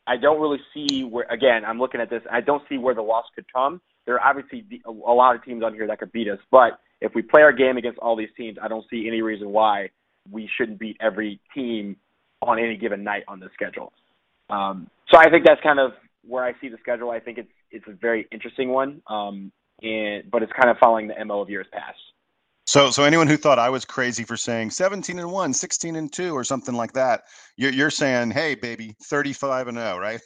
I don't really see where. Again, I'm looking at this. I don't see where the loss could come. There are obviously a lot of teams on here that could beat us, but if we play our game against all these teams, I don't see any reason why we shouldn't beat every team on any given night on the schedule. Um, so I think that's kind of where I see the schedule. I think it's it's a very interesting one, um, and but it's kind of following the mo of years past. So, so anyone who thought I was crazy for saying 17 and 1, 16 and 2 or something like that, you're, you're saying, hey, baby, 35 and 0, right?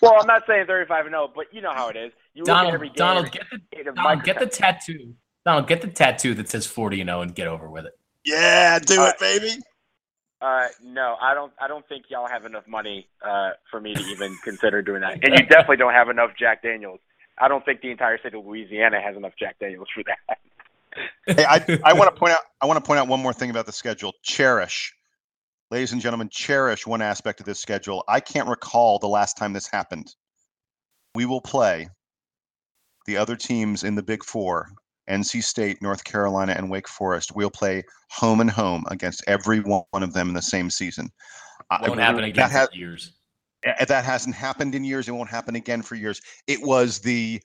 well, I'm not saying 35 and 0, but you know how it is. You Donald, Donald, get the, Donald, get the tattoo. Donald, get the tattoo that says 40 and 0 and get over with it. Yeah, do uh, it, baby. Uh, no, I don't. I don't think y'all have enough money uh, for me to even consider doing that. And you definitely don't have enough Jack Daniels. I don't think the entire state of Louisiana has enough Jack Daniels for that. Hey, I, I want to point out. I want to point out one more thing about the schedule. Cherish, ladies and gentlemen, cherish one aspect of this schedule. I can't recall the last time this happened. We will play the other teams in the Big Four NC State, North Carolina, and Wake Forest We'll play home and home against every one of them in the same season. Won't happen again that has, years. Eh, eh, that hasn't happened in years. It won't happen again for years. It was the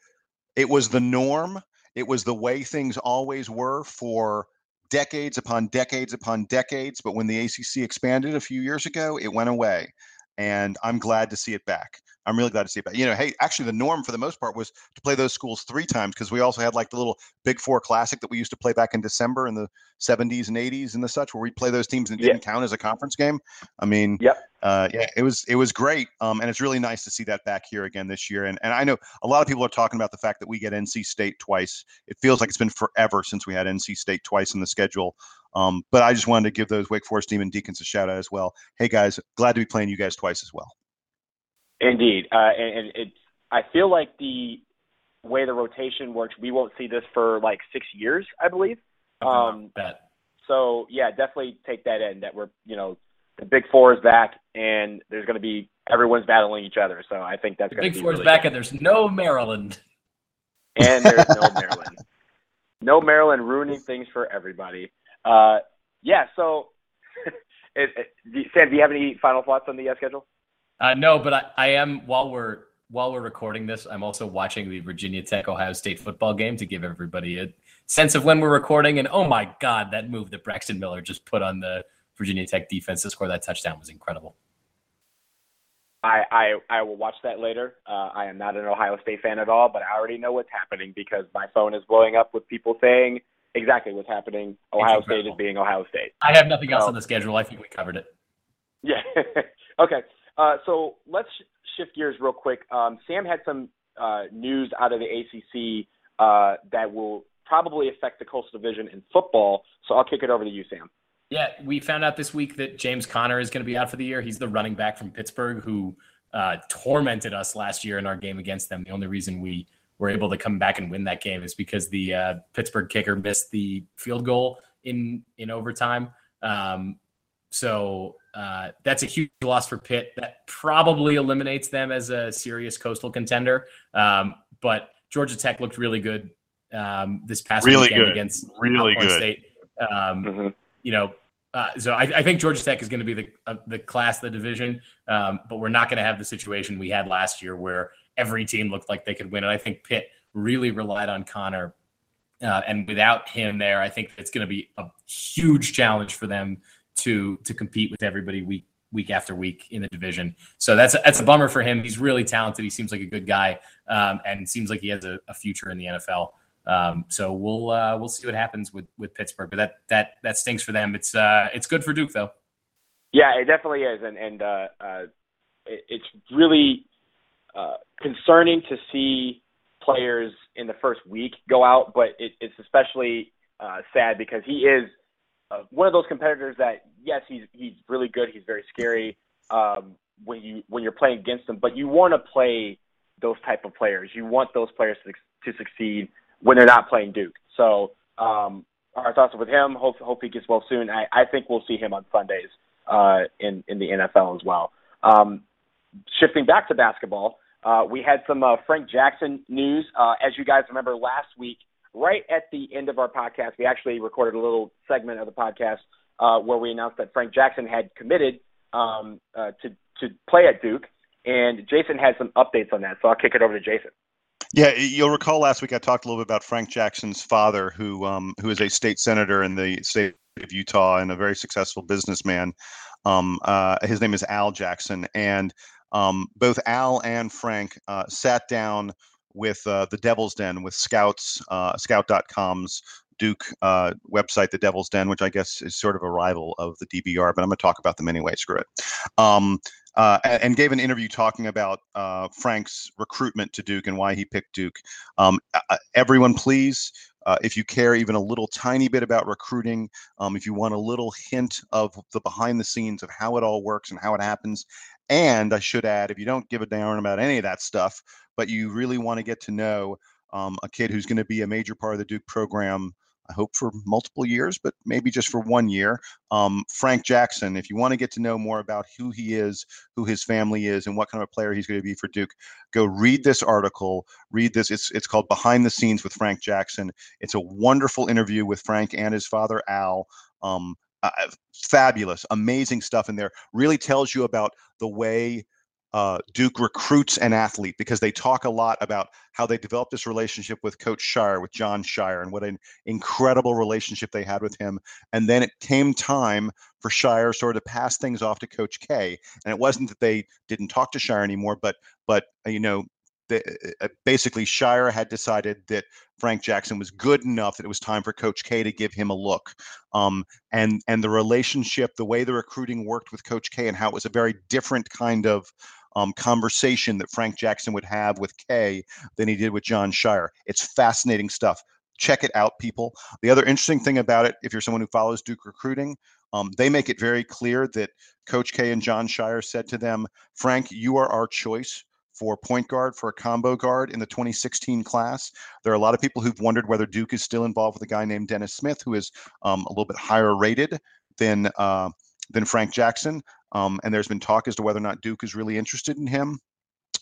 it was the norm. It was the way things always were for decades upon decades upon decades. But when the ACC expanded a few years ago, it went away, and I'm glad to see it back. I'm really glad to see it. But you know, hey, actually, the norm for the most part was to play those schools three times because we also had like the little Big Four Classic that we used to play back in December in the 70s and 80s and the such, where we play those teams and it didn't count as a conference game. I mean, yep. Uh, yeah, it was it was great, um, and it's really nice to see that back here again this year. And and I know a lot of people are talking about the fact that we get NC State twice. It feels like it's been forever since we had NC State twice in the schedule. Um, but I just wanted to give those Wake Forest Demon Deacons a shout out as well. Hey guys, glad to be playing you guys twice as well. Indeed, uh, and, and it's. I feel like the way the rotation works, we won't see this for like six years, I believe. Um, so yeah, definitely take that in. That we're you know the Big Four is back, and there's going to be everyone's battling each other. So I think that's going to be Big Four is back, good. and there's no Maryland. And there's no Maryland. No Maryland ruining things for everybody. Uh, yeah. So, it, it, Sam, do you have any final thoughts on the uh, schedule? Uh, no, but I, I am while we're while we're recording this, I'm also watching the Virginia Tech Ohio State football game to give everybody a sense of when we're recording. And oh my God, that move that Braxton Miller just put on the Virginia Tech defense to score that touchdown was incredible. I, I, I will watch that later. Uh, I am not an Ohio State fan at all, but I already know what's happening because my phone is blowing up with people saying exactly what's happening. Ohio State is being Ohio State. I have nothing else so, on the schedule. I think we covered it. Yeah. okay. Uh, so let's shift gears real quick. Um, Sam had some uh, news out of the ACC uh, that will probably affect the Coastal Division in football. So I'll kick it over to you, Sam. Yeah, we found out this week that James Conner is going to be out for the year. He's the running back from Pittsburgh who uh, tormented us last year in our game against them. The only reason we were able to come back and win that game is because the uh, Pittsburgh kicker missed the field goal in in overtime. Um, so uh, that's a huge loss for Pitt. That probably eliminates them as a serious coastal contender. Um, but Georgia Tech looked really good um, this past really weekend good. against really Alcorn good. State. Um, mm-hmm. You know, uh, so I, I, think Georgia Tech is going to be the uh, the class of the division, um, but we're not going to have the situation we had last year where every team looked like they could win. And I think Pitt really relied on Conner. Uh, and without him there, I think it's going to be a huge challenge for them to to compete with everybody week week after week in the division. So that's a, that's a bummer for him. He's really talented. He seems like a good guy, um, and seems like he has a, a future in the NFL. Um, so we'll uh, we'll see what happens with with Pittsburgh. But that that that stinks for them. It's uh, it's good for Duke though. Yeah, it definitely is, and and uh, uh, it, it's really uh, concerning to see players in the first week go out, but it, it's especially uh, sad because he is uh, one of those competitors that yes, he's he's really good. He's very scary um, when you when you're playing against him, but you want to play those type of players. You want those players to to succeed when they're not playing Duke. So um, our thoughts are with him. Hope hope he gets well soon. I, I think we'll see him on Sundays uh, in in the NFL as well. Um, shifting back to basketball, uh, we had some uh, Frank Jackson news. Uh, as you guys remember, last week, right at the end of our podcast, we actually recorded a little segment of the podcast uh, where we announced that Frank Jackson had committed um, uh, to to play at Duke, and Jason had some updates on that. So I'll kick it over to Jason. Yeah, you'll recall last week I talked a little bit about Frank Jackson's father, who um, who is a state senator in the state of Utah and a very successful businessman. Um, uh, his name is Al Jackson, and um, both Al and Frank uh, sat down with uh, the Devil's Den, with Scouts, uh, Scout.com's Duke uh, website, the Devil's Den, which I guess is sort of a rival of the DBR, but I'm going to talk about them anyway. Screw it. Um, uh, and gave an interview talking about uh, Frank's recruitment to Duke and why he picked Duke. Um, everyone, please, uh, if you care even a little tiny bit about recruiting, um, if you want a little hint of the behind the scenes of how it all works and how it happens, and I should add, if you don't give a darn about any of that stuff, but you really want to get to know um, a kid who's going to be a major part of the Duke program I hope for multiple years, but maybe just for one year. Um, Frank Jackson, if you want to get to know more about who he is, who his family is, and what kind of a player he's going to be for Duke, go read this article. Read this. It's it's called Behind the Scenes with Frank Jackson. It's a wonderful interview with Frank and his father Al. Um, uh, fabulous, amazing stuff in there. Really tells you about the way uh, Duke recruits an athlete because they talk a lot about how they developed this relationship with Coach Scheyer, with Jon Scheyer, and what an incredible relationship they had with him. And then it came time for Scheyer sort of to pass things off to Coach K. And it wasn't that they didn't talk to Scheyer anymore, but but uh, you know the, uh, basically Scheyer had decided that Frank Jackson was good enough that it was time for Coach K to give him a look. Um, and and the relationship, the way the recruiting worked with Coach K, and how it was a very different kind of um, conversation that Frank Jackson would have with K than he did with Jon Scheyer. It's fascinating stuff. Check it out, people. The other interesting thing about it, if you're someone who follows Duke recruiting, um, they make it very clear that Coach K and Jon Scheyer said to them, Frank, you are our choice for point guard, for a combo guard in the 2016 class. There are a lot of people who've wondered whether Duke is still involved with a guy named Dennis Smith, who is um, a little bit higher rated than uh, than Frank Jackson. Um, and there's been talk as to whether or not Duke is really interested in him.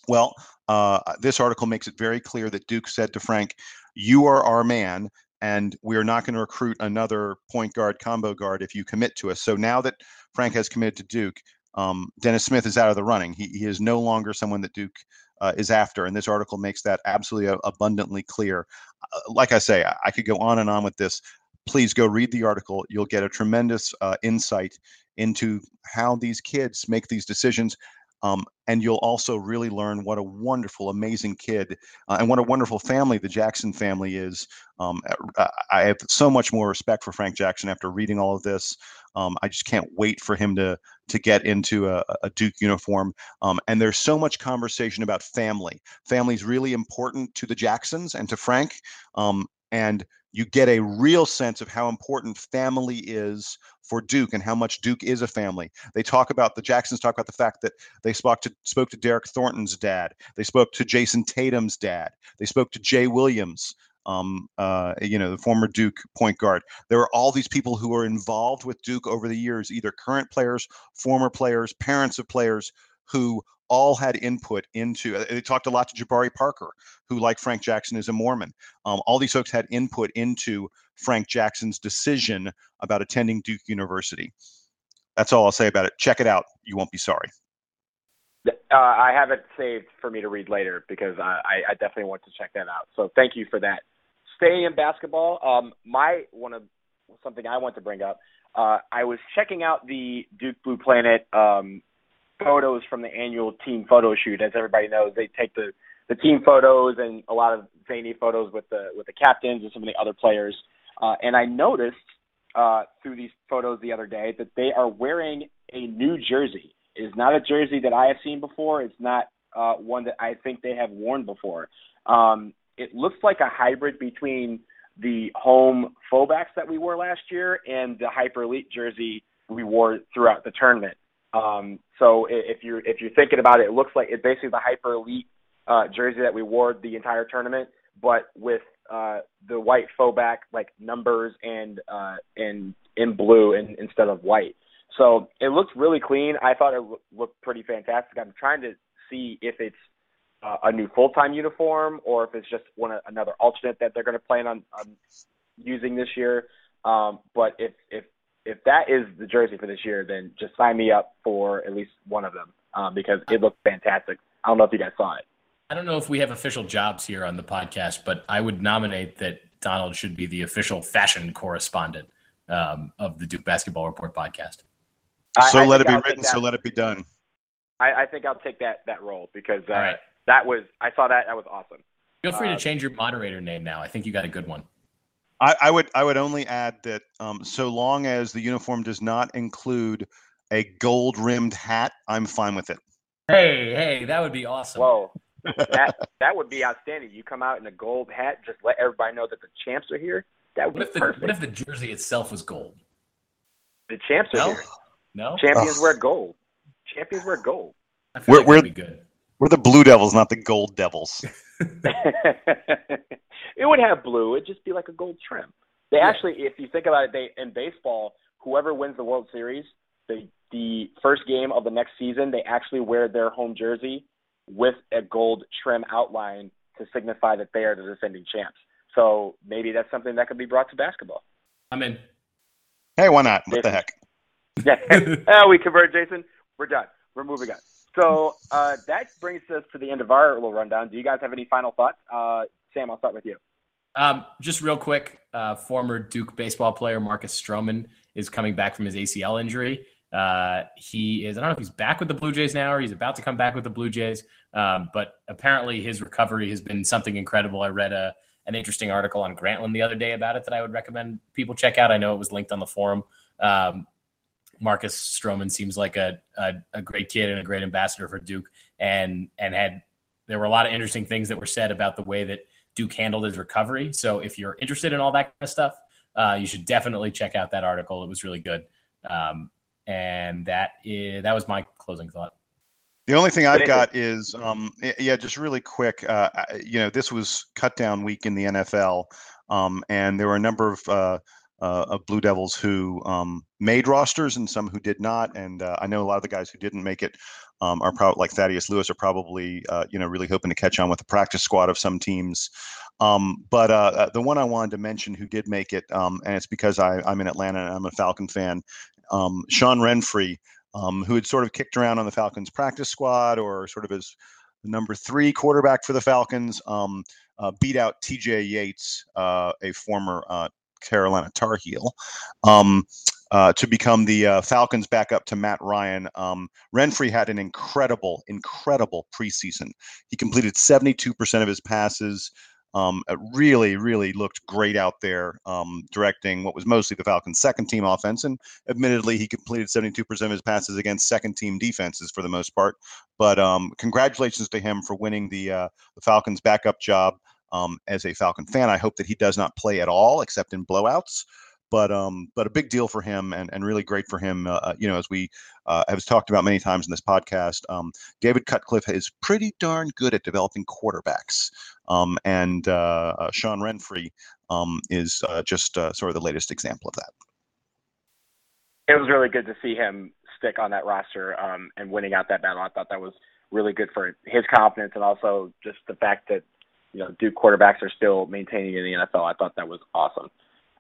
Well, uh, this article makes it very clear that Duke said to Frank, You are our man, and we are not going to recruit another point guard combo guard if you commit to us. So now that Frank has committed to Duke, um, Dennis Smith is out of the running. He, he is no longer someone that Duke uh, is after, and this article makes that absolutely uh, abundantly clear. Uh, like I say, I, I, could go on and on with this. Please go read the article. You'll get a tremendous uh, insight into how these kids make these decisions. Um, and you'll also really learn what a wonderful, amazing kid uh, and what a wonderful family the Jackson family is. Um, I have so much more respect for Frank Jackson after reading all of this. Um, I just can't wait for him to to get into a, a Duke uniform. Um, and there's so much conversation about family. Family is really important to the Jacksons and to Frank. And you get a real sense of how important family is for Duke and how much Duke is a family. They talk about the Jacksons talk about the fact that they spoke to spoke to Derryck Thornton's dad. They spoke to Jayson Tatum's dad. They spoke to Jay Williams, um, uh, you know, the former Duke point guard. There are all these people who are involved with Duke over the years, either current players, former players, parents of players who all had input into uh, they talked a lot to jabari parker who like frank jackson is a mormon um, all these folks had input into frank jackson's decision about attending duke university that's all i'll say about it check it out you won't be sorry Uh, I have it saved for me to read later because I, I definitely want to check that out. So thank you for that. Staying in basketball, um, my one of something I want to bring up. Uh, I was checking out the Duke Blue Planet um, photos from the annual team photo shoot. As everybody knows, they take the the team photos and a lot of zany photos with the with the captains and some of the other players. Uh, and I noticed uh, through these photos the other day that they are wearing a new jersey. It is not a jersey that I have seen before. It's not uh, one that I think they have worn before. Um, it looks like a hybrid between the home faux backs that we wore last year and the hyper elite jersey we wore throughout the tournament. Um, so if you're if you're thinking about it, it looks like it's basically the hyper elite uh, jersey that we wore the entire tournament, but with uh, the white faux back like numbers and uh, in in blue and, instead of white. So it looks really clean. I thought it looked pretty fantastic. I'm trying to see if it's uh, a new full time uniform or if it's just one another alternate that they're going to plan on, on using this year. Um, but if if if that is the jersey for this year, then just sign me up for at least one of them um, because it looked fantastic. I don't know if you guys saw it. I don't know if we have official jobs here on the podcast, but I would nominate that Donald should be the official fashion correspondent um, of the Duke Basketball Report podcast. So I, I let it be written. So let it be done. I, I, think I'll take that that role because uh, right. that was I saw that that was awesome. Feel free to um, change your moderator name now. I think you got a good one. I, I would I would only add that um, so long as the uniform does not include a gold rimmed hat, I'm fine with it. Hey, hey, that would be awesome. Whoa that that would be outstanding. You come out in a gold hat, just let everybody know that the champs are here. That would what be if the, perfect. What if the jersey itself was gold? The champs are no? here. No, champions wear gold. Champions wear gold. we're like we're, good. We're the Blue Devils, not the Gold Devils. it would have blue. It'd just be like a gold trim. They yeah. actually, if you think about it, they in baseball, whoever wins the World Series, the the first game of the next season, they actually wear their home jersey with a gold trim outline to signify that they are the defending champs. So maybe that's something that could be brought to basketball. I'm in. Hey, why not? What Jason. the heck? Yeah, oh, we convert, Jason. We're done. We're moving on. So uh, that brings us to the end of our little rundown. Do you guys have any final thoughts? Uh, Sam, I'll start with you. Um, just real quick, uh, former Duke baseball player Marcus Stroman is coming back from his ACL injury. Uh, he is, I don't know if he's back with the Blue Jays now or he's about to come back with the Blue Jays, um, but apparently his recovery has been something incredible. I read a, an interesting article on Grantland the other day about it that I would recommend people check out. I know it was linked on the forum. Um, Marcus Stroman seems like a, a, a great kid and a great ambassador for Duke, and and had there were a lot of interesting things that were said about the way that Duke handled his recovery. So if you're interested in all that kind of stuff, uh, you should definitely check out that article. It was really good. Um, and that is that was my closing thought. The only thing I've got is, um, yeah, just really quick. Uh, you know, this was cut down week in the NFL, um, and there were a number of uh, uh, of Blue Devils who um, made rosters and some who did not. And uh, I know a lot of the guys who didn't make it um, are probably like Thaddeus Lewis are probably uh, you know really hoping to catch on with the practice squad of some teams. Um, but uh, uh, the one I wanted to mention who did make it, um, and it's because I, am in Atlanta and I'm a Falcon fan, um, Sean Renfree, um, who had sort of kicked around on the Falcons practice squad or sort of as the number three quarterback for the Falcons, um, uh, beat out TJ Yates, uh, a former uh, Carolina Tar Heel. Um, uh, to become the uh, Falcons backup to Matt Ryan. Um, Renfree had an incredible, incredible preseason. He completed 72% of his passes, um, really, really looked great out there, um, directing what was mostly the Falcons' second team offense. And admittedly, he completed 72% of his passes against second team defenses for the most part. But um, congratulations to him for winning the, uh, the Falcons' backup job. Um, as a Falcon fan, I hope that he does not play at all except in blowouts but um, but a big deal for him and, and really great for him. Uh, uh, you know, as we uh, have talked about many times in this podcast, um, David Cutcliffe is pretty darn good at developing quarterbacks, um, and uh, uh Sean Renfree um, is uh, just sort of the latest example of that. It was really good to see him stick on that roster um, and winning out that battle. I thought that was really good for his confidence and also just the fact that you know Duke quarterbacks are still maintaining in the NFL. I thought that was awesome.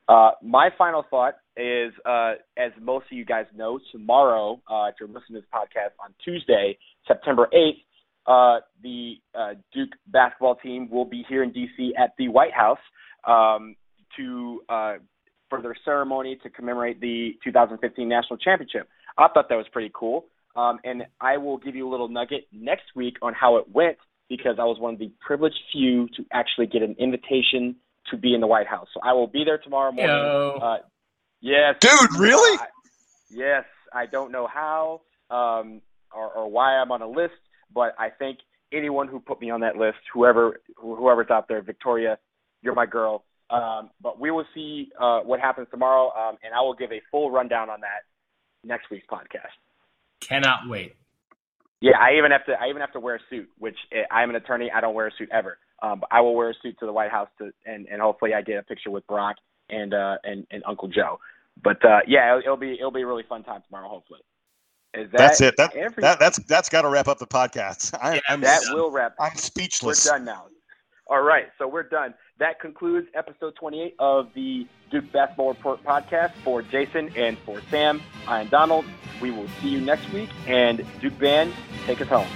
Uh, my final thought is, uh, as most of you guys know, tomorrow, uh, if you're listening to this podcast on Tuesday, September 8th, uh, the uh, Duke basketball team will be here in DC at the White House um, to for their ceremony to commemorate the 2015 national championship. I thought that was pretty cool, um, and I will give you a little nugget next week on how it went because I was one of the privileged few to actually get an invitation to be in the White House. So I will be there tomorrow morning. Uh, yes, dude, really? Uh, yes, I don't know how um, or, or why I'm on a list, but I think anyone who put me on that list, whoever whoever's out there, Victoria, you're my girl. Um, but we will see uh, what happens tomorrow, um, and I will give a full rundown on that next week's podcast. Cannot wait. Yeah, I even have to. I even have to wear a suit, which eh, I'm an attorney. I don't wear a suit ever. Um, I will wear a suit to the White House to, and and hopefully I get a picture with Barack and uh and, and Uncle Joe. But uh, yeah, it'll, it'll be it'll be a really fun time tomorrow. Hopefully. That that's it. That, that that's that's got to wrap up the podcast. I, am that will wrap. I'm speechless. We're done now. All right, so we're done. That concludes episode 28 of the Duke Basketball Report podcast. For Jason and for Sam, I am Donald. We will see you next week. And Duke Band, take us home.